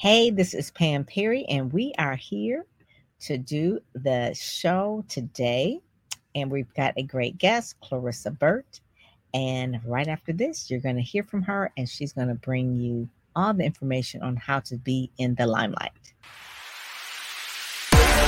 Hey, this is Pam Perry, and we are here to do the show today. And we've got a great guest, Clarissa Burt. And right after this, you're going to hear from her, and she's going to bring you all the information on how to be in the limelight.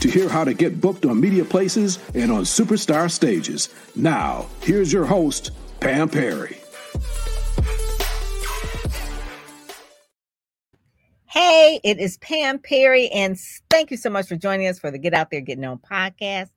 to hear how to get booked on media places and on superstar stages. Now, here's your host, Pam Perry. Hey, it is Pam Perry, and thank you so much for joining us for the Get Out There, Get Known podcast.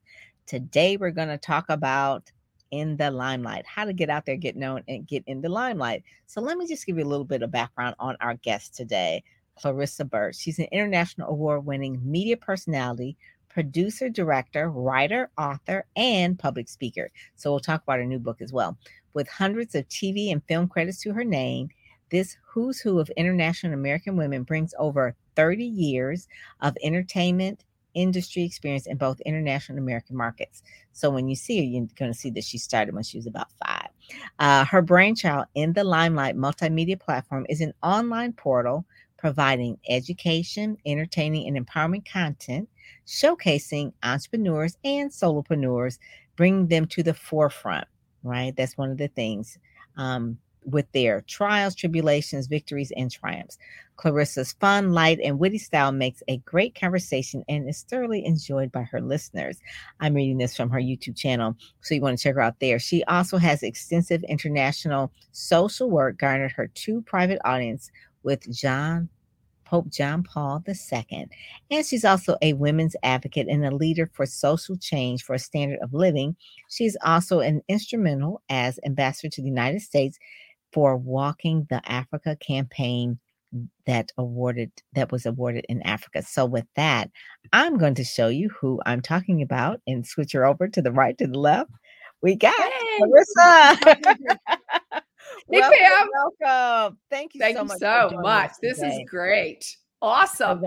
Today, we're going to talk about in the limelight, how to get out there, get known, and get in the limelight. So, let me just give you a little bit of background on our guest today, Clarissa Burt. She's an international award winning media personality, producer, director, writer, author, and public speaker. So, we'll talk about her new book as well. With hundreds of TV and film credits to her name, this who's who of international American women brings over 30 years of entertainment industry experience in both international and American markets. So when you see her, you're going to see that she started when she was about five. Uh, her brainchild in the Limelight multimedia platform is an online portal providing education, entertaining, and empowerment content, showcasing entrepreneurs and solopreneurs, bringing them to the forefront, right? That's one of the things. Um, with their trials, tribulations, victories, and triumphs. Clarissa's fun, light, and witty style makes a great conversation and is thoroughly enjoyed by her listeners. I'm reading this from her YouTube channel, so you want to check her out there. She also has extensive international social work, garnered her two private audience with John Pope John Paul II. And she's also a women's advocate and a leader for social change for a standard of living. She's also an instrumental as ambassador to the United States for walking the Africa campaign that awarded that was awarded in Africa. So with that, I'm going to show you who I'm talking about and switch her over to the right to the left. We got hey. Welcome, Pam. welcome. Thank you Thank so you much. so much. This is great. Awesome.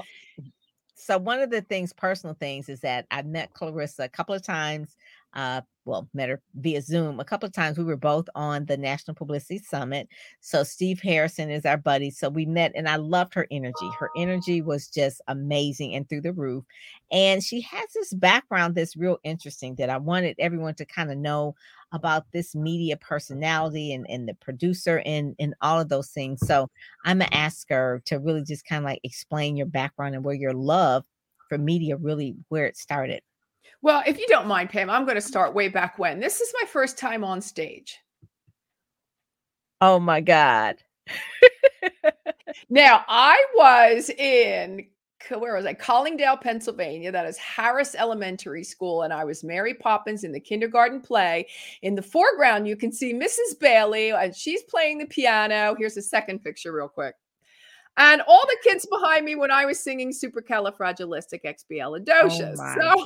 So one of the things, personal things, is that I've met Clarissa a couple of times uh, well, met her via Zoom a couple of times. We were both on the National Publicity Summit. So Steve Harrison is our buddy. So we met and I loved her energy. Her energy was just amazing and through the roof. And she has this background that's real interesting that I wanted everyone to kind of know about this media personality and, and the producer and, and all of those things. So I'm gonna ask her to really just kind of like explain your background and where your love for media really where it started. Well, if you don't mind, Pam, I'm going to start way back when. This is my first time on stage. Oh my God. now, I was in where was I? Collingdale, Pennsylvania. That is Harris Elementary School. And I was Mary Poppins in the kindergarten play. In the foreground, you can see Mrs. Bailey, and she's playing the piano. Here's a second picture, real quick and all the kids behind me when I was singing Supercalifragilisticexpialidocious. Oh so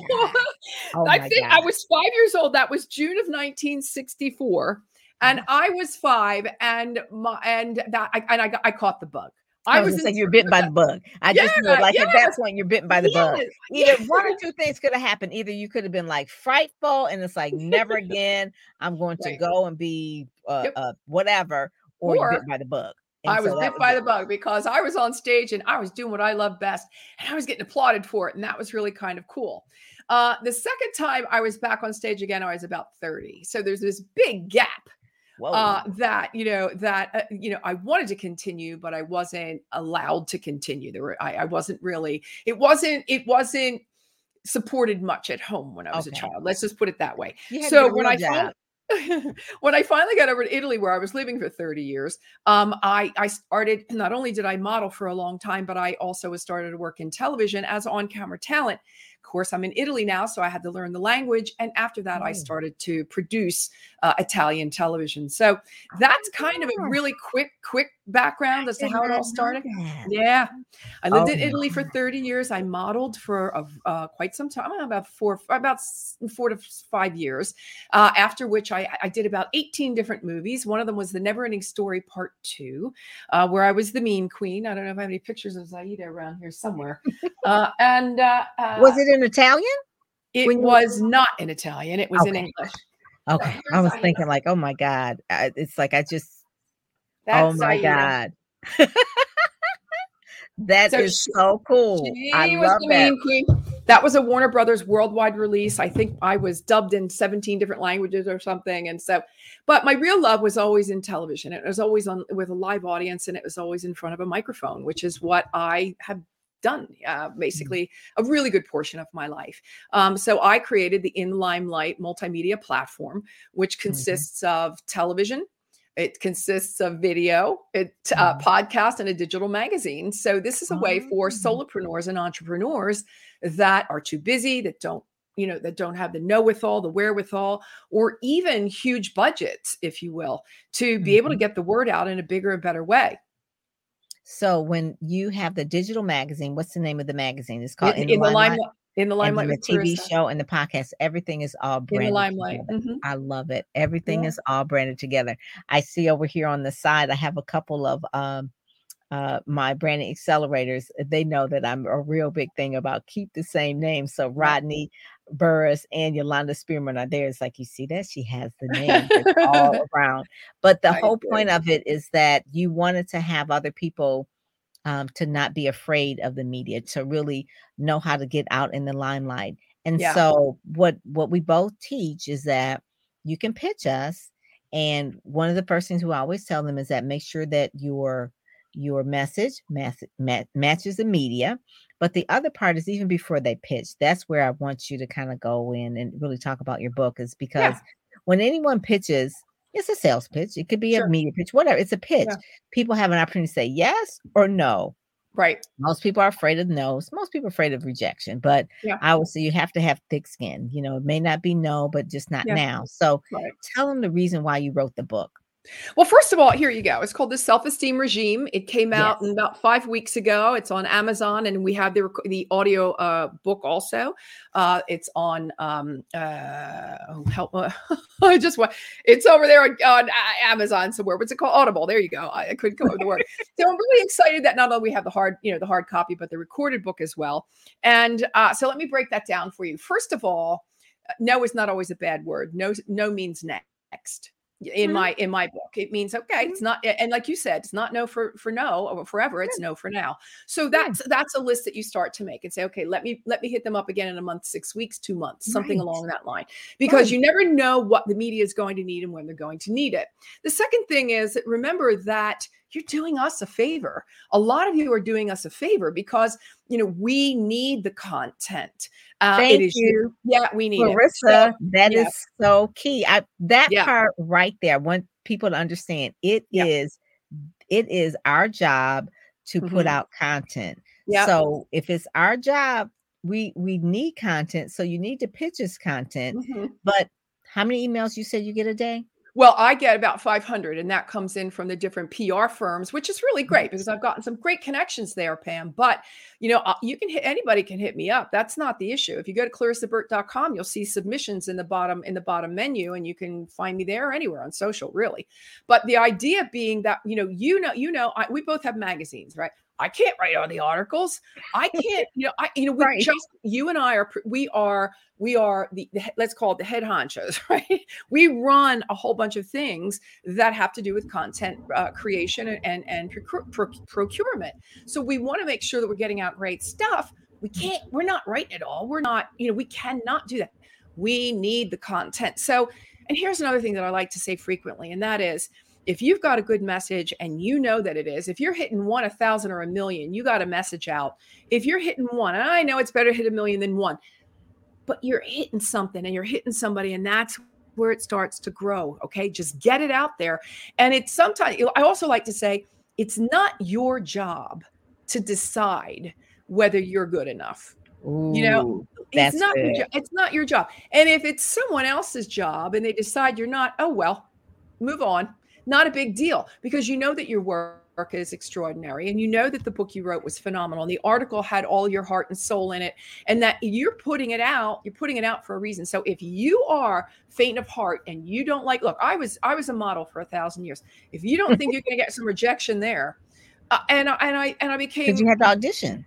oh I think God. I was five years old. That was June of 1964, and. I was five, and my and that I, and I got, I caught the bug. I, was, was like you're bitten by the bug. I just knew. Like yes, at that point, you're bitten by the bug. yes, Either one or two things could have happened. Either you could have been like frightful, and it's like never again. I'm going to Right. go and be uh, Yep. uh whatever, or, you're Or bitten by the bug. And I was so bit by it. the bug because I was on stage and I was doing what I love best and I was getting applauded for it. And that was really kind of cool. Uh, the second time I was back on stage again, I was about 30. So there's this big gap uh, that, you know, that, uh, you know, I wanted to continue, but I wasn't allowed to continue. There were, I, I wasn't really, it wasn't, it wasn't supported much at home when I was Okay. a child. Let's just put it that way. So when I job. when I finally got over to Italy, where I was living for 30 years, um, I, I started, not only did I model for a long time, but I also started to work in television as on camera talent. Course, I'm in Italy now, so I had to learn the language. And after that, I started to produce uh, Italian television. So that's kind of a really quick, quick background as to how it all started. Yeah, I lived oh, in Italy for 30 years. I modeled for uh, quite some time, about four, about four to five years. Uh, after which, I, I, did about 18 different movies. One of them was The Neverending Story Part Two, uh, where I was the mean queen. I don't know if I have any pictures of Xayide around here somewhere. Uh, and uh, was it in Italian? It was not in Italian. It was okay. in English. Okay, I was thinking like, oh my god, it's like I just oh my god. That so is she, so cool. I love that. Queen. That was a Warner Brothers worldwide release. I think I was dubbed in 17 different languages or something. And so, but my real love was always in television. It was always on with a live audience and it was always in front of a microphone, which is what I have done uh, mm. basically a really good portion of my life. Um, so I created the In Limelight multimedia platform, which mm-hmm. consists mm-hmm. of television, it consists of video, it uh, mm-hmm. podcast, and a digital magazine. So this is a way for oh. solopreneurs and entrepreneurs that are too busy, that don't you know that don't have the know withal the wherewithal or even huge budgets if you will to be mm-hmm. able to mm-hmm. get the word out in a bigger and better way so when you have the digital magazine what's the name of the magazine it's called in, in, in the limelight in the limelight the TV show and the podcast, everything is all branded. In the limelight. Mm-hmm. I love it. Everything yeah. is all branded together. I see over here on the side, I have a couple of um uh, my branding accelerators, they know that I'm a real big thing about keep the same name. So Rodney Burris and Yolanda Spearman are there. It's like you see that she has the name all around. But the whole point of it is that you wanted to have other people um, to not be afraid of the media, to really know how to get out in the limelight. And yeah. so what what we both teach is that you can pitch us. And one of the first things we always tell them is that make sure that your your message match, matches the media. But the other part is even before they pitch, that's where I want you to kind of go in and really talk about your book, is because yeah. when anyone pitches, it's a sales pitch. It could be sure. a media pitch, whatever. It's a pitch. Yeah. People have an opportunity to say yes or no. Right. Most people are afraid of no's. Most people are afraid of rejection. But yeah. I would say you have to have thick skin. You know, it may not be no, but just not yeah. now. So right. tell them the reason why you wrote the book. Well, first of all, here you go. It's called the Self Esteem Regime. It came out yes. about five weeks ago. It's on Amazon, and we have the the audio uh, book also. Uh, it's on um, uh, oh, help. Uh, I just want it's over there on, on, Amazon somewhere. What's it called? Audible. There you go. I, I couldn't come up with the word. so I'm really excited that not only we have the hard, you know, the hard copy, but the recorded book as well. And uh, so let me break that down for you. First of all, no is not always a bad word. No, no means next in mm-hmm. my in my book it means okay it's mm-hmm. not and like you said it's not no for for no or forever it's no for now so that's that's a list that you start to make and say okay let me let me hit them up again in a month six weeks two months something right. along that line because right. you never know what the media is going to need and when they're going to need it the second thing is remember that you're doing us a favor. A lot of you are doing us a favor because you know we need the content. Uh, Thank is you. Yeah, we need Marissa. it. So, that yeah. is so key. I, that yeah. part right there. I want people to understand it yeah. is it is our job to mm-hmm. put out content. Yeah. So if it's our job, we we need content. So you need to pitch us content. Mm-hmm. But how many emails you said you get a day? Well, I get about 500, and that comes in from the different PR firms, which is really great because I've gotten some great connections there, Pam. But you know, uh, you can hit anybody can hit me up. That's not the issue. If you go to clarissaburt.com, you'll see submissions in the bottom in the bottom menu, and you can find me there anywhere on social, really. But the idea being that you know, you know, you know, I, we both have magazines, right? I can't write all the articles. I can't, you know, I, you know, we right. just, you and I are, we are, we are the, the, let's call it the head honchos, right? We run a whole bunch of things that have to do with content uh, creation and, and, and procure, procurement. So we want to make sure that we're getting out great stuff. We can't, we're not writing it all. We're not, you know, we cannot do that. We need the content. So, and here's another thing that I like to say frequently, and that is, if you've got a good message and you know that it is, if you're hitting one, a thousand, or a million, you got a message out. If you're hitting one, and I know it's better to hit a million than one, but you're hitting something and you're hitting somebody, and that's where it starts to grow. Okay. Just get it out there. And it's sometimes, I also like to say, it's not your job to decide whether you're good enough. Ooh. You know, it's not your job. It's not your job. And if it's someone else's job and they decide you're not, oh well, move on. Not a big deal because you know that your work is extraordinary and you know that the book you wrote was phenomenal and the article had all your heart and soul in it and that you're putting it out you're putting it out for a reason. So if you are faint of heart and you don't like look i was i was a model for a thousand years. If you don't think you're going to get some rejection there uh, and I, and i and i became you had to audition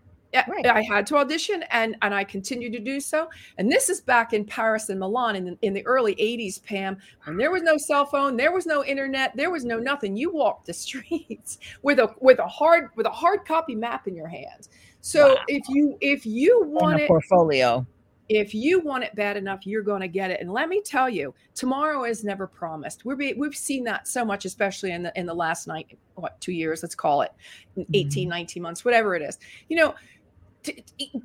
right. I had to audition and and I continued to do so. And this is back in Paris and Milan in the, in the early 80s, Pam, when there was no cell phone, there was no internet, there was no nothing. You walked the streets with a with a hard with a hard copy map in your hands. So wow. if you if you want a portfolio if you want it bad enough you're going to get it and let me tell you tomorrow is never promised be, we've seen that so much especially in the in the last night what two years let's call it 18 mm-hmm. 19 months whatever it is you know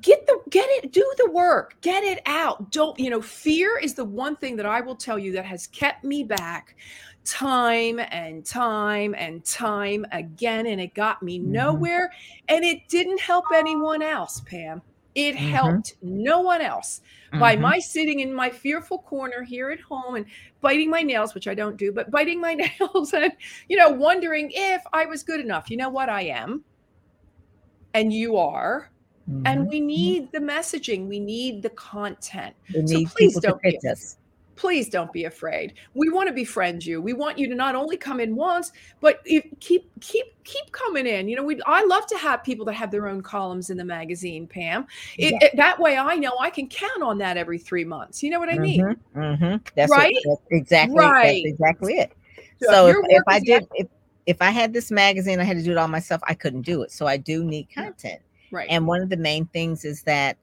get the get it do the work get it out. Don't you know fear is the one thing that i will tell you that has kept me back time and time and time again and it got me mm-hmm. nowhere and it didn't help anyone else pam. It mm-hmm. helped no one else. Mm-hmm. by my sitting in my fearful corner here at home and biting my nails which i don't do but biting my nails and you know wondering if i was good enough. You know what? I am. And you are Mm-hmm. And we need the messaging, we need the content. We so please don't be, us. please don't be afraid. We want to befriend you. We want you to not only come in once, but if, keep keep keep coming in. You know, we I love to have people that have their own columns in the magazine, Pam. It, yeah. it, that way I know I can count on that every 3 months. You know what I mean? Mm-hmm. Mm-hmm. That's right? that's exactly right. That's exactly it. So, so if, if I did if if I had this magazine, I had to do it all myself. I couldn't do it. So I do need content. Right. And one of the main things is that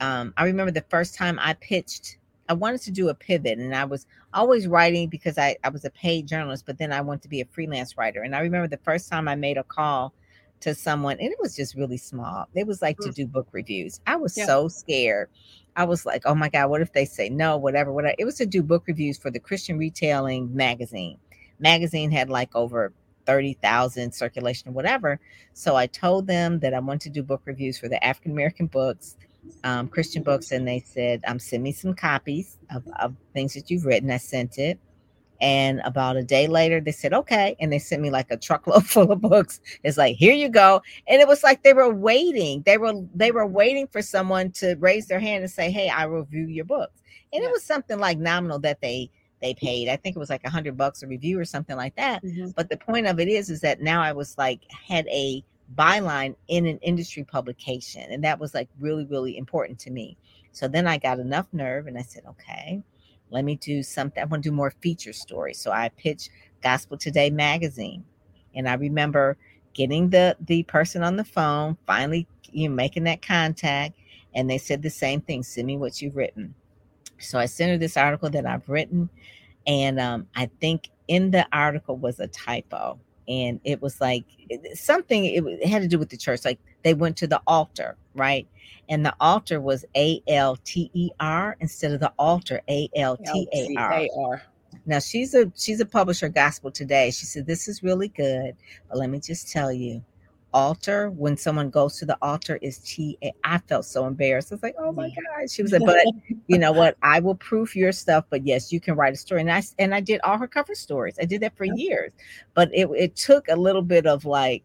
um, I remember the first time I pitched, I wanted to do a pivot and I was always writing because I, I was a paid journalist, but then I wanted to be a freelance writer. And I remember the first time I made a call to someone and it was just really small. It was like mm. to do book reviews. I was yeah. so scared. I was like, oh my God, what if they say no, whatever, whatever. It was to do book reviews for the Christian Retailing magazine. Magazine had like over 30,000 circulation whatever. So I told them that I want to do book reviews for the African American books, um, Christian books, and they said, um, send me some copies of, of things that you've written. I sent it. And about a day later, they said, okay. And they sent me like a truckload full of books. It's like, here you go. And it was like they were waiting. They were they were waiting for someone to raise their hand and say, Hey, I review your books. And yeah. it was something like nominal that they they paid. I think it was like a hundred bucks a review or something like that. Mm-hmm. But the point of it is, is that now I was like had a byline in an industry publication, and that was like really, really important to me. So then I got enough nerve, and I said, okay, let me do something. I want to do more feature stories. So I pitched Gospel Today magazine, and I remember getting the the person on the phone, finally, you know, making that contact, and they said the same thing: send me what you've written. So I sent her this article that I've written, and um, I think in the article was a typo, and it was like something. It, had to do with the church. Like they went to the altar, right? And the altar was A L T E R instead of the altar A L T A R. Now she's a she's a publisher gospel today. She said this is really good, but let me just tell you, altar when someone goes to the altar is T. Eh, I felt so embarrassed. I was like, oh my mm. God. She was like, but you know what? I will proof your stuff, but yes, you can write a story. And I and I did all her cover stories. I did that for years. But it, it took a little bit of like,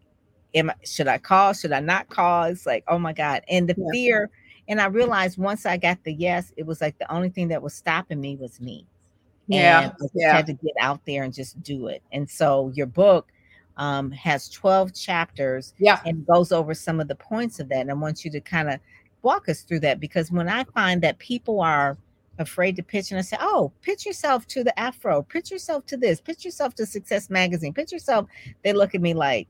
am I, should I call? Should I not call? It's like, oh my God. And the yeah. fear. And I realized once I got the yes, it was like the only thing that was stopping me was me. Yeah. And I yeah. had to get out there and just do it. And so your book um, has 12 chapters yeah. and goes over some of the points of that. And I want you to kind of walk us through that because when I find that people are afraid to pitch and I say, oh, pitch yourself to the Afro, pitch yourself to this, pitch yourself to Success Magazine, pitch yourself, they look at me like,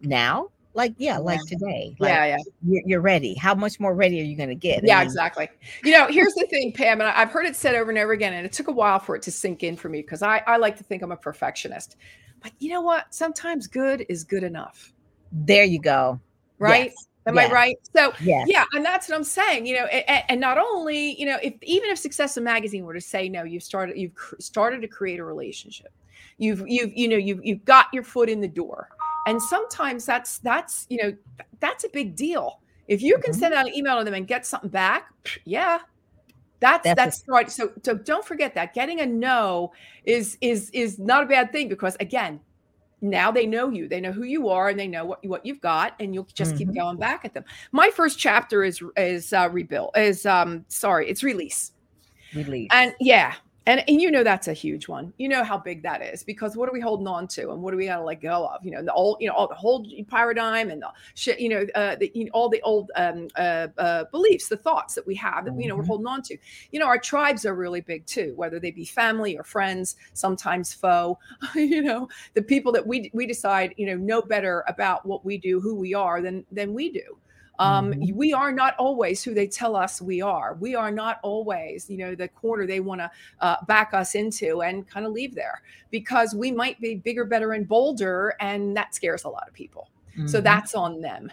now? Like, yeah, like today. Like, yeah, yeah. You're, you're, ready. How much more ready are you going to get? Yeah, exactly. You know, here's the thing, Pam, and I've heard it said over and over again, and it took a while for it to sink in for me because I, I like to think I'm a perfectionist. But you know what? Sometimes good is good enough. There you go. Right? Yes. Am yes. I right? So yes. yeah, and that's what I'm saying. You know, and, and, not only you know, if even if Success Magazine were to say no, you've started you've started to create a relationship. You've you've you know you've you've got your foot in the door, and sometimes that's that's you know that's a big deal If you can Mhm. send out an email to them and get something back, yeah. That's That's that's right. So so don't forget that getting a no is is is not a bad thing because again, now they know you. They know who you are and they know what you what you've got and you'll just keep Mhm. going back at them. My first chapter is is uh rebuild is um sorry, it's release. Release. And yeah, and, and you know that's a huge one. You know how big that is because what are we holding on to, and what do we got to let go of? You know, the old, you know, all the whole paradigm and the shit. You know, uh, the, you know, all the old um, uh, uh, beliefs, the thoughts that we have that you know we're Mhm. holding on to. You know, our tribes are really big too, whether they be family or friends, sometimes foe. you know, the people that we we decide you know know better about what we do, who we are, than than we do um Mhm. we are not always who they tell us we are we are not always you know the corner they want to uh, back us into and kind of leave there because we might be bigger better and bolder and that scares a lot of people so Mhm. that's on them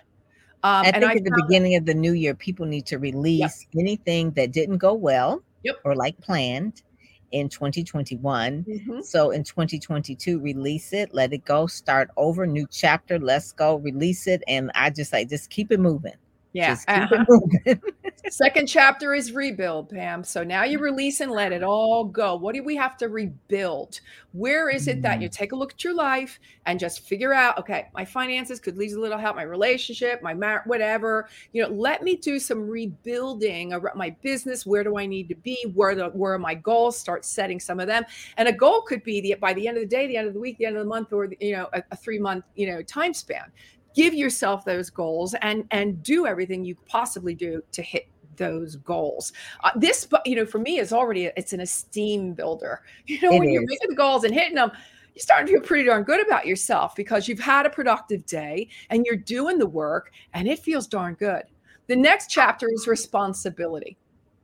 um I think i at the beginning of the new year, people need to release anything that didn't go well Yep. or like planned in 2021. Mhm. So in 2022, release it, let it go, start over, new chapter, let's go, release it. And I just like, just keep it moving. Yeah. Just keep uh-huh. it moving. second chapter is rebuild pam. So now you release and let it all go. What do we have to rebuild? Where is it that you take a look at your life and just figure out okay my finances could use a little help my relationship my mar- whatever. You know let me do some rebuilding around my business. Where do i need to be? Where the where are my goals? Start setting some of them. And a goal could be the by the end of the day the end of the week the end of the month or you know a, a three month you know time span give yourself those goals and and do everything you possibly do to hit those goals. Uh, this but you know for me is already it's an esteem builder. You know It when you're making the goals and hitting them you're starting to feel pretty darn good about yourself because you've had a productive day and you're doing the work and it feels darn good. The next chapter is responsibility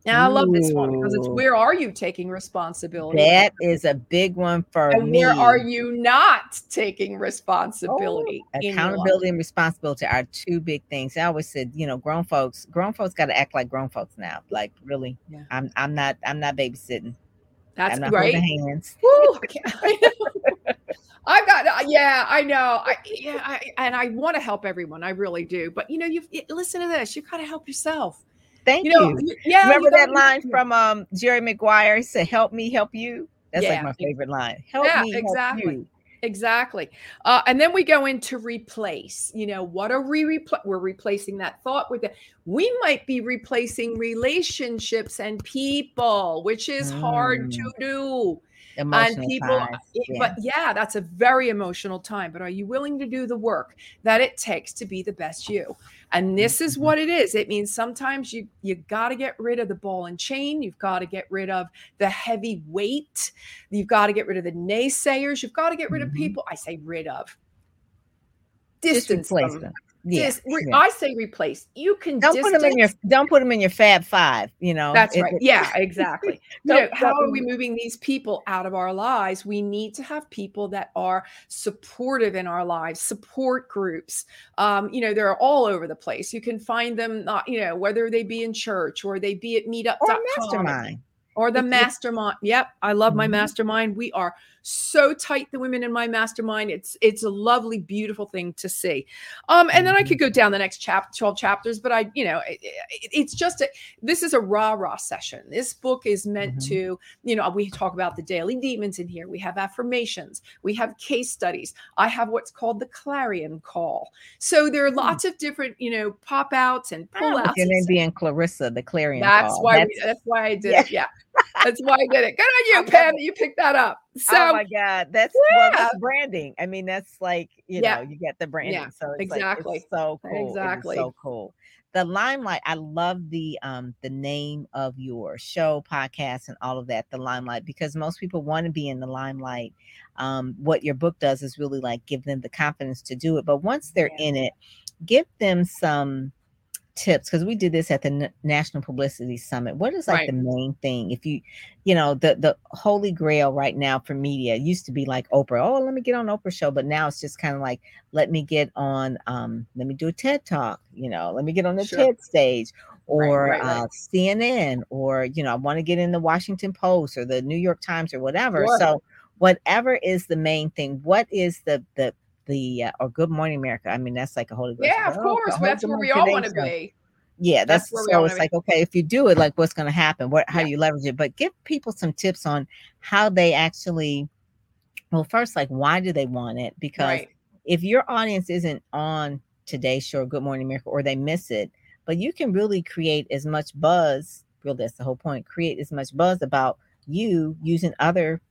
now i love this one because it's where are you taking responsibility that is a big one for and me. where are you not taking responsibility in your life? Accountability and responsibility are two big things. I always said, you know, grown folks, grown folks got to act like grown folks now. Like really, Yeah. I'm, I'm not, I'm not babysitting. that's I'm not right holding hands. Woo, I can't- I know. I've got, uh, yeah, I know. I, yeah, I, and I want to help everyone. I really do. But you know, you listen to this. You got to help yourself. Thank You you. know, you- yeah. Remember you that line from um Jerry Maguire? He said, "Help me, help you." That's Yeah, like my favorite line. Help Yeah, me, help exactly. you. Exactly. Uh, and then we go into replace. You know, what are we repl- We're replacing that thought with it. We might be replacing relationships and people, which is hard to do. Emotional and people ties, it- yeah. but yeah that's a very emotional time but are you willing to do the work that it takes to be the best you and this is Mhm. what it is it means sometimes you you got to get rid of the ball and chain you've got to get rid of the heavy weight you've got to get rid of the naysayers you've got to get rid of Mhm. people i say rid of distance them. Them. Yeah, yeah. I say replace. You can Don't put them in your don't put them in your Fab Five. You know That's right. it- Yeah, exactly. You know, how are we moving these people out of our lives? We need to have people that are supportive in our lives, support groups. Um, you know, they're all over the place. You can find them, not, you know, whether they be in church or they be at meetup.com or mastermind. or the mastermind. Yep, I love my Mhm. mastermind. We are so tight, the women in my mastermind. It's it's a lovely, beautiful thing to see. Um, and then I Mm-hmm. could go down the next chapter, twelve chapters, but I, you know, it, it- it's just a. This is a rah rah session. This book is meant Mhm. to, you know, we talk about the daily demons in here. We have affirmations. We have case studies. I have what's called the clarion call. So there are lots of different, you know, pop outs and pull outs. your name being Clarissa, the Clarion. That's call. why. That's- we, that's why I did Yeah. it. Yeah, that's why I did it. Good on you, Pam. it. You picked that up. So oh my God, that's well, that's branding. I mean, that's like you Yeah. know, you get the branding. so it's like, exactly. it's so cool. Exactly. so cool. The limelight. I love the um the name of your show, podcast, and all of that. The limelight, because most people want to be in the limelight. Um, what your book does is really like give them the confidence to do it. But once they're Yeah. in it, give them some tips because we did this at the N- National Publicity Summit. What is like Right. the main thing? If you, you know, the the holy grail right now for media used to be like Oprah. Oh, let me get on Oprah show, but now it's just kind of like let me get on. Um, let me do a TED talk. You know, let me get on the Sure. TED stage or right, right. Uh, CNN or you know, I want to get in the Washington Post or the New York Times or whatever. Sure. So whatever is the main thing. What is the the the uh, or Good Morning America. I mean, that's like a holy. Yeah, of course. That's where we all want to be. Yeah, That's that's, so it's wanna like okay, if you do it, like what's going to happen? What how Yeah. do you leverage it? But give people some tips on how they actually. Well, first, like why do they want it? Because Right. if your audience isn't on today's show, Good Morning America, or they miss it, but you can really create as much buzz. Really, that's the whole point. Create as much buzz about you using other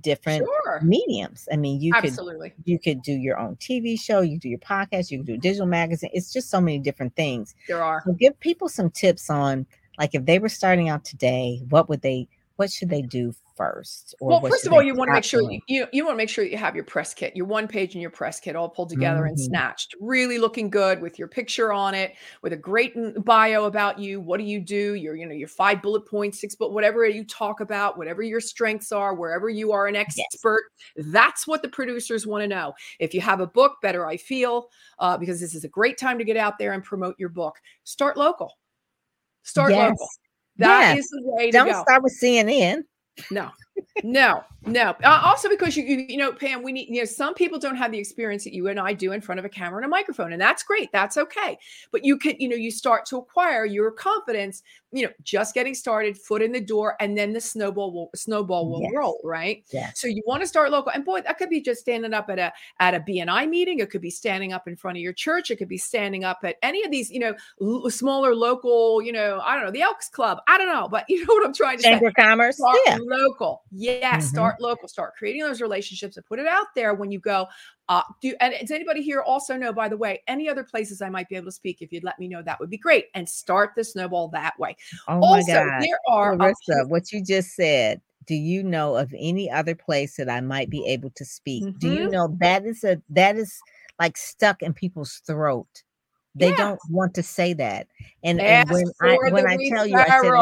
different Sure. mediums. I mean, you could Absolutely. you could do your own TV show, you do your podcast, you could do a mm-hmm. digital magazine. It's just so many different things. There are. So give people some tips on like if they were starting out today, what would they what should they do first? Or Well, first of all, you want to make sure you, you you want to make sure you have your press kit, your one page and your press kit all pulled together and Mhm. snatched, really looking good with your picture on it, with a great bio about you. What do you do? Your you know your five bullet points, six but whatever you talk about, whatever your strengths are, wherever you are an Yes. expert. That's what the producers want to know. If you have a book, better I feel, uh, because this is a great time to get out there and promote your book. Start local. Start Yes. local. That Yes. is the way to Don't start with CNN. No, no, no. Uh, also, because you, you, you know, Pam, we need, you know, some people don't have the experience that you and I do in front of a camera and a microphone, and that's great. That's okay. But you can, you know, you start to acquire your confidence, you know, just getting started, foot in the door, and then the snowball will snowball will Yes. roll, right? Yes. So you want to start local, and boy, that could be just standing up at a at a BNI meeting. It could be standing up in front of your church. It could be standing up at any of these, you know, l- smaller local, you know, I don't know, the Elks Club. I don't know, but you know what I'm trying to say Chamber of Commerce. start Yeah. local yes Mhm. start local start creating those relationships and put it out there when you go uh do and does anybody here also know by the way any other places i might be able to speak if you'd let me know that would be great and start the snowball that way Oh my also God. there are a Clarissa, what you just said. Do you know of any other place that I might be able to speak? Do you Mhm. know that is a that is like stuck in people's throat? They Yeah. don't want to say that. And, and when I when I tell you, I said,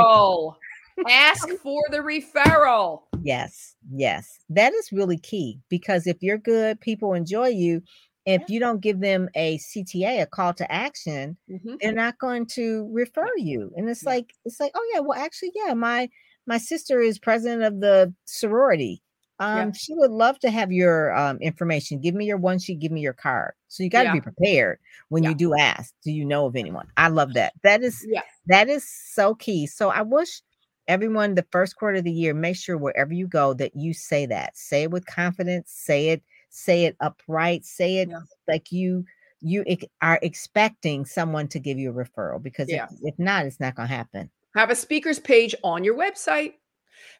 ask for the referral yes, yes, that is really key because if you're good, people enjoy you. If Yeah. you don't give them a CTA, a call to action, Mhm. they're not going to refer you. And it's Yeah. like it's like, oh yeah, well actually, yeah, my my sister is president of the sorority. Yeah. Um, she would love to have your um information. Give me your one sheet, give me your card. So you got to Yeah. be prepared when Yeah. you do ask. Do you know of anyone? I love that. That is yeah that is so key. So I wish everyone the first quarter of the year make sure wherever you go that you say that. Say it with confidence, say it say it upright, say it Yeah. like you you are expecting someone to give you a referral because Yeah. if, if not it's not going to happen. have a speakers page on your website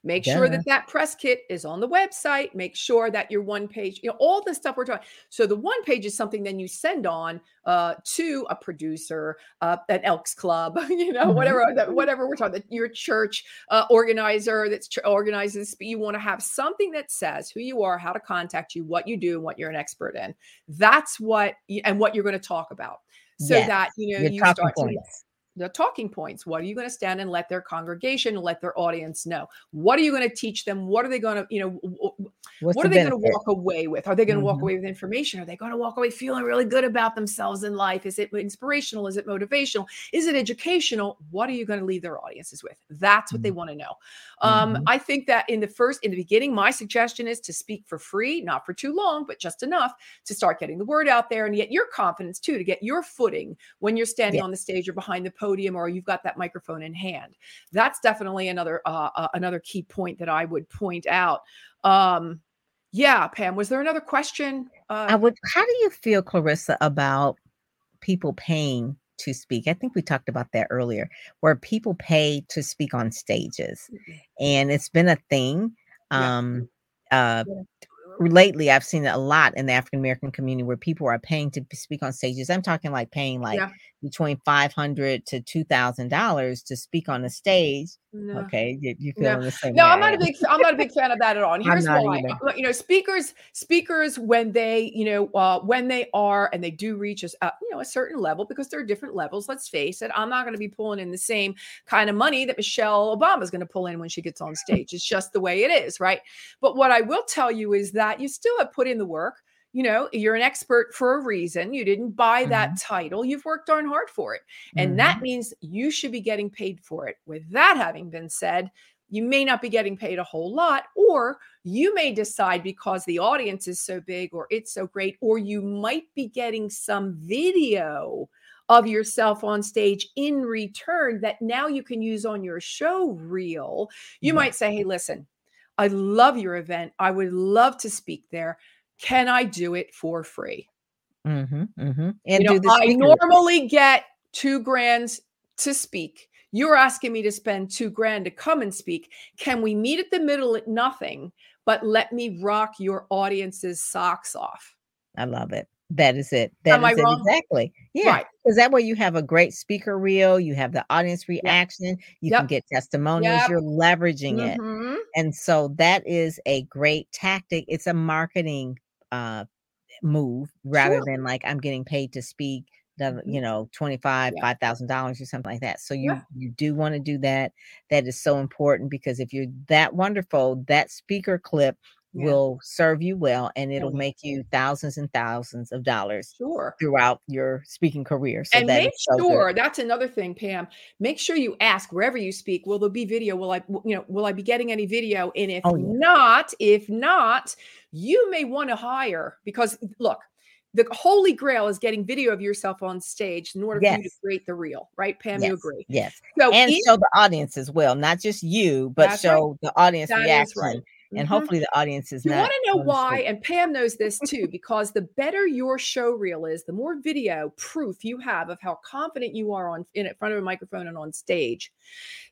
make sure that that press kit is on the website make sure that your one page you know all the stuff we're talking so the one page is something then you send on uh, to a producer uh, an elks club you know Mhm. whatever that whatever we're talking that your church uh, organizer that's ch- organizes but you want to have something that says who you are how to contact you what you do and what you're an expert in that's what and what you're going to talk about so Yes, that you know Your you start to. The talking points. What are you going to stand and let their congregation, let their audience know? What are you going to teach them? What are they going to, you know, What's what the are they going to walk away with? Are they going to walk Mhm. away with information? Are they going to walk away feeling really good about themselves in life? Is it inspirational? Is it motivational? Is it educational? What are you going to leave their audiences with? That's what they want to know. Um, Mhm. I think that in the first, in the beginning, my suggestion is to speak for free, not for too long, but just enough to start getting the word out there and get your confidence too, to get your footing when you're standing Yeah. on the stage or behind the podium or you've got that microphone in hand. That's definitely another uh, uh, another key point that I would point out. Um, yeah, Pam, was there another question? Uh, I would how do you feel Clarissa about people paying to speak? I think we talked about that earlier where people pay to speak on stages. and it's been a thing. Yeah. Um, uh, Yeah. lately, I've seen it a lot in the African American community where people are paying to speak on stages. I'm talking like paying like Yeah. between five hundred to two thousand dollars to speak on a stage. No. Okay, you, you No. the same? No, way I'm not a big I'm not a big fan of that at all. And here's why. either. You know, speakers speakers when they, you know, uh, when they are and they do reach us, uh, you know, a certain level because there are different levels. Let's face it. I'm not going to be pulling in the same kind of money that Michelle Obama is going to pull in when she gets on stage. It's just the way it is, right? But what I will tell you is that you still have put in the work. You know, you're an expert for a reason. You didn't buy that title. You've worked darn hard for it. And that Mhm. means you should be getting paid for it. With that having been said, you may not be getting paid a whole lot, or you may decide because the audience is so big or it's so great, or you might be getting some video of yourself on stage in return that now you can use on your show reel. You Yeah. might say, Hey, listen, I love your event. I would love to speak there. Can I do it for free? Mm-hmm, mm-hmm. And you know, I normally get two grand to speak. You're asking me to spend two grand to come and speak. Can we meet at the middle at nothing, but let me rock your audience's socks off? I love it. That is it. That Am I is it exactly. Yeah. Right. Because that way you have a great speaker reel, you have the audience reaction, you can get testimonials, Yep. you're leveraging it. Mhm. And so that is a great tactic. It's a marketing uh move rather Sure. than like I'm getting paid to speak the Mhm. you know 25 Yeah. five thousand dollars or something like that so you Yeah. you do want to do that that is so important because if you're that wonderful that speaker clip Yeah. will serve you well and it'll make you thousands and thousands of dollars Sure. throughout your speaking career so and that make so good. sure that's another thing pam make sure you ask wherever you speak will there be video will I you know will i be getting any video and if Oh, yeah. not if not you may want to hire because look the holy grail is getting video of yourself on stage in order for you to create the reel right pam yes you agree yes so and if- show the audience as well not just you but That's right. show the audience that reaction right and Mhm. hopefully the audience is You not want to know why? And Pam knows this too, because the better your show reel is, the more video proof you have of how confident you are on in front of a microphone and on stage.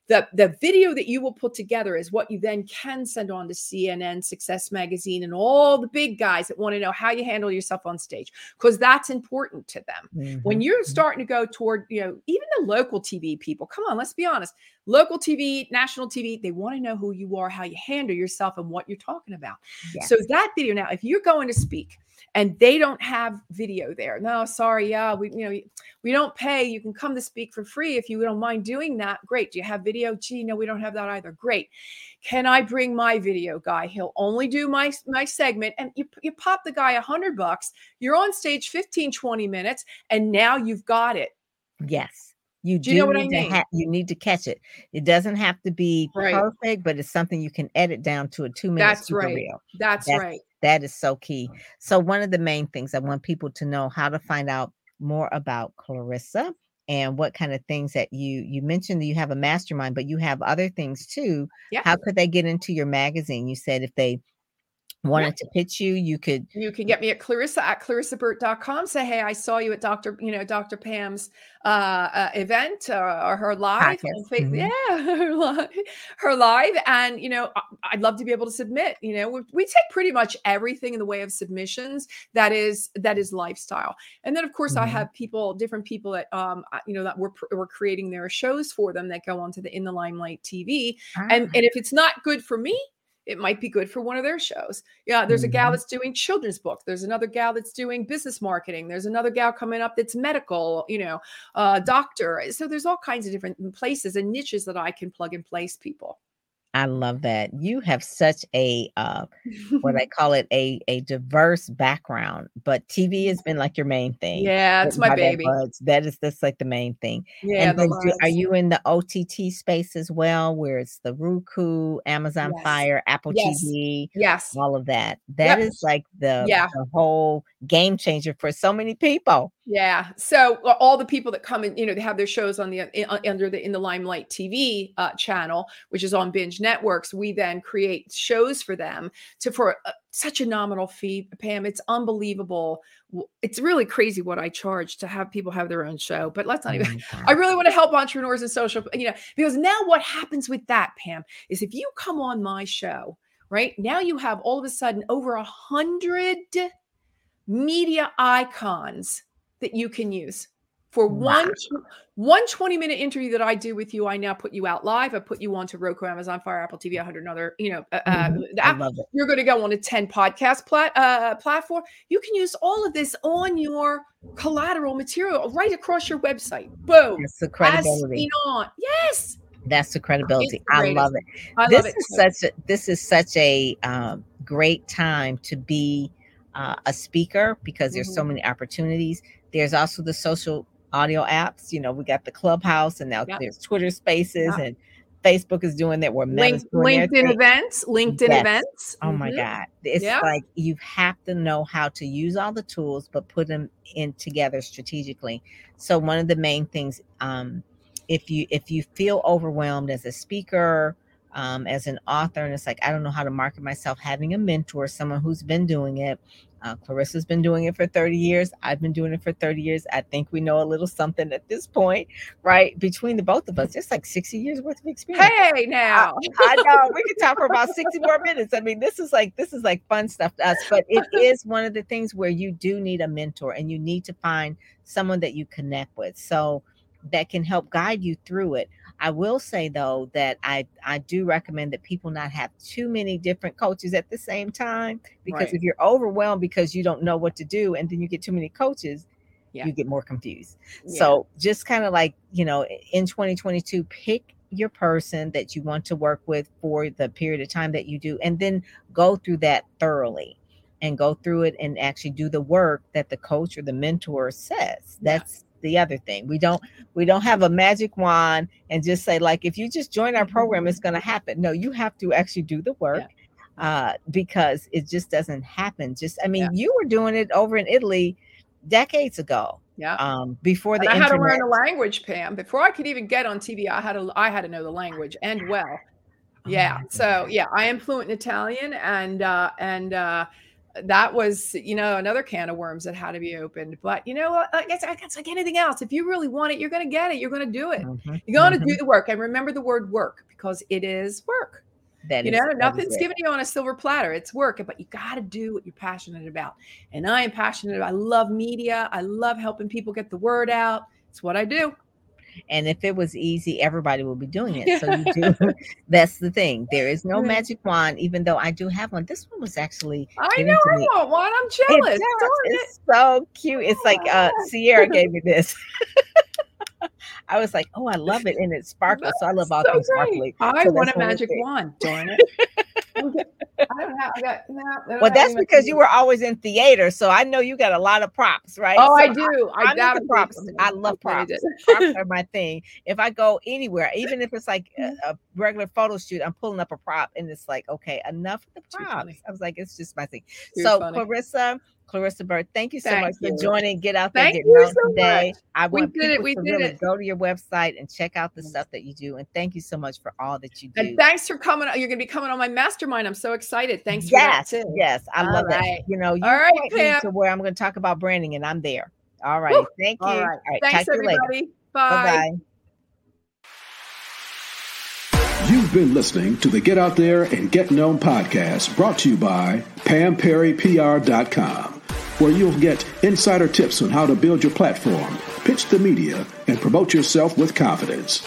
The, the video that you will put together is what you then can send on to CNN, Success Magazine, and all the big guys that want to know how you handle yourself on stage, because that's important to them when Mhm. you're starting to go toward you know even the local tv people come on let's be honest local tv national tv they want to know who you are how you handle yourself and what you're talking about Yes. so that video now if you're going to speak and they don't have video there no sorry yeah we you know we don't pay you can come to speak for free if you don't mind doing that great do you have video gee no we don't have that either great can i bring my video guy he'll only do my my segment and you, you pop the guy a hundred bucks you're on stage 15 20 minutes and now you've got it Yes. You Do do, you know what I mean? ha- you need to catch it. It doesn't have to be Right. perfect, but it's something you can edit down to a two minute That's super right. reel. that's, That's- right That is so key. So one of the main things I want people to know how to find out more about Clarissa and what kind of things that you you mentioned that you have a mastermind, but you have other things too. Yeah. How could they get into your magazine? You said if they wanted to pitch you, you could you can get me at clarissa at clarissaburt.com say hey i saw you at dr you know dr pam's uh, uh event uh, or her live on Podcast. Fa- Mhm. yeah her live, her live and you know I- i'd love to be able to submit you know we, we take pretty much everything in the way of submissions that is that is lifestyle and then of course i Mhm. have people different people that um you know that we're, we're creating their shows for them that go onto the in the limelight tv and Ah, and if it's not good for me it might be good for one of their shows yeah there's a gal Mhm. that's doing children's book there's another gal that's doing business marketing there's another gal coming up that's medical you know uh doctor so there's all kinds of different places and niches that i can plug and place people I love that. You have such a uh what I call it a a diverse background, but TV has been like your main thing. yeah it's my baby buds. That is that's like the main thing. yeah do, are you in the OTT space as well, where it's the Roku, Amazon Yes. Fire, Apple Yes. TV, yes all of that? That is Yep. like the, Yeah. the whole game changer for so many people. Yeah. So uh, all the people that come in, you know, they have their shows on the in, uh, under the in the Limelight TV uh, channel, which is on Binge Networks. We then create shows for them to for uh, such a nominal fee. Pam, it's unbelievable. It's really crazy what I charge to have people have their own show. But let's not even. Oh I really want to help entrepreneurs and social, you know, because now what happens with that, Pam, is if you come on my show, right now you have all of a sudden over a hundred media icons that you can use for one Wow. tw- one 20 minute interview that I do with you. I now put you out live. I put you onto Roku, Amazon Fire, Apple TV, 100 another, you know, uh, uh, Mhm. the app- you're going to go on a 10 podcast plat, uh, platform. You can use all of this on your collateral material right across your website. Boom. That's the credibility. on. Yes. That's the credibility. the I love it. I this love it. is too. such a this is such a um, great time to be uh, a speaker because there's Mm-hmm. so many opportunities. There's also the social audio apps. You know, we got the Clubhouse, and now Yep. there's Twitter Spaces, Yep. and Facebook is doing that. Where Link, LinkedIn events, LinkedIn yes. events. Oh mm-hmm. my God. It's yeah. like you have to know how to use all the tools, but put them in together strategically. So one of the main things, um, if you if you feel overwhelmed as a speaker, um, as an author, and it's like I don't know how to market myself, having a mentor, someone who's been doing it, uh, Clarissa's been doing it for 30 years. I've been doing it for 30 years. I think we know a little something at this point, right? Between the both of us, it's like 60 years worth of experience. Hey, now I, I know we could talk for about 60 more minutes. I mean, this is like this is like fun stuff to us, but it is one of the things where you do need a mentor and you need to find someone that you connect with. So that can help guide you through it. I will say though that I I do recommend that people not have too many different coaches at the same time because right. if you're overwhelmed because you don't know what to do and then you get too many coaches, yeah. you get more confused. Yeah. So just kind of like, you know, in 2022 pick your person that you want to work with for the period of time that you do and then go through that thoroughly and go through it and actually do the work that the coach or the mentor says. That's the other thing. We don't we don't have a magic wand and just say like if you just join our program it's going to happen. No, you have to actually do the work. Yeah. Uh, because it just doesn't happen. Just I mean, yeah. you were doing it over in Italy decades ago. Yeah. Um, before the I had to learn the language, Pam. Before I could even get on TV, I had to I had to know the language and well. Oh yeah. So yeah, I am fluent in Italian and uh and uh that was you know another can of worms that had to be opened but you know it's, it's like anything else if you really want it you're going to get it you're going to do it mm-hmm. you're going to mm-hmm. do the work and remember the word work because it is work that you is, know nothing's given you on a silver platter it's work but you got to do what you're passionate about and i am passionate i love media i love helping people get the word out it's what i do and if it was easy, everybody would be doing it. So you do. that's the thing. There is no magic wand, even though I do have one. This one was actually. I know I want one. I'm jealous. It's, it's so cute. It's like uh, Sierra gave me this. I was like, oh, I love it, and it sparkles. So I love all so things sparkly. I so want a magic wand. Darn it. I don't have. I got. No, well, that's because you were always in theater, so I know you got a lot of props, right? Oh, so I do. I, I got props. I love props. props are my thing. If I go anywhere, even if it's like a, a, regular photo shoot, I'm pulling up a prop, and it's like, okay, enough of the props. I was like, it's just my thing. Too so, funny. Clarissa, Clarissa Burt, thank you so thank much you. for joining. Get out there, thank get you so today. Much. I want people it, we to really it. go to your website and check out the stuff that you do. And thank you so much for all that you do. And thanks for coming. You're going to be coming on my mastermind. I'm so excited. Thanks yes, for that too. Yes, I all love right. You know, you all right, Pam. to where I'm going to talk about branding, and I'm there. All right, Woo. thank you. All right, all right. thanks everybody. Bye. Bye. You've been listening to the Get Out There and Get Known podcast brought to you by PamPerryPR.com where you'll get insider tips on how to build your platform, pitch the media, and promote yourself with confidence.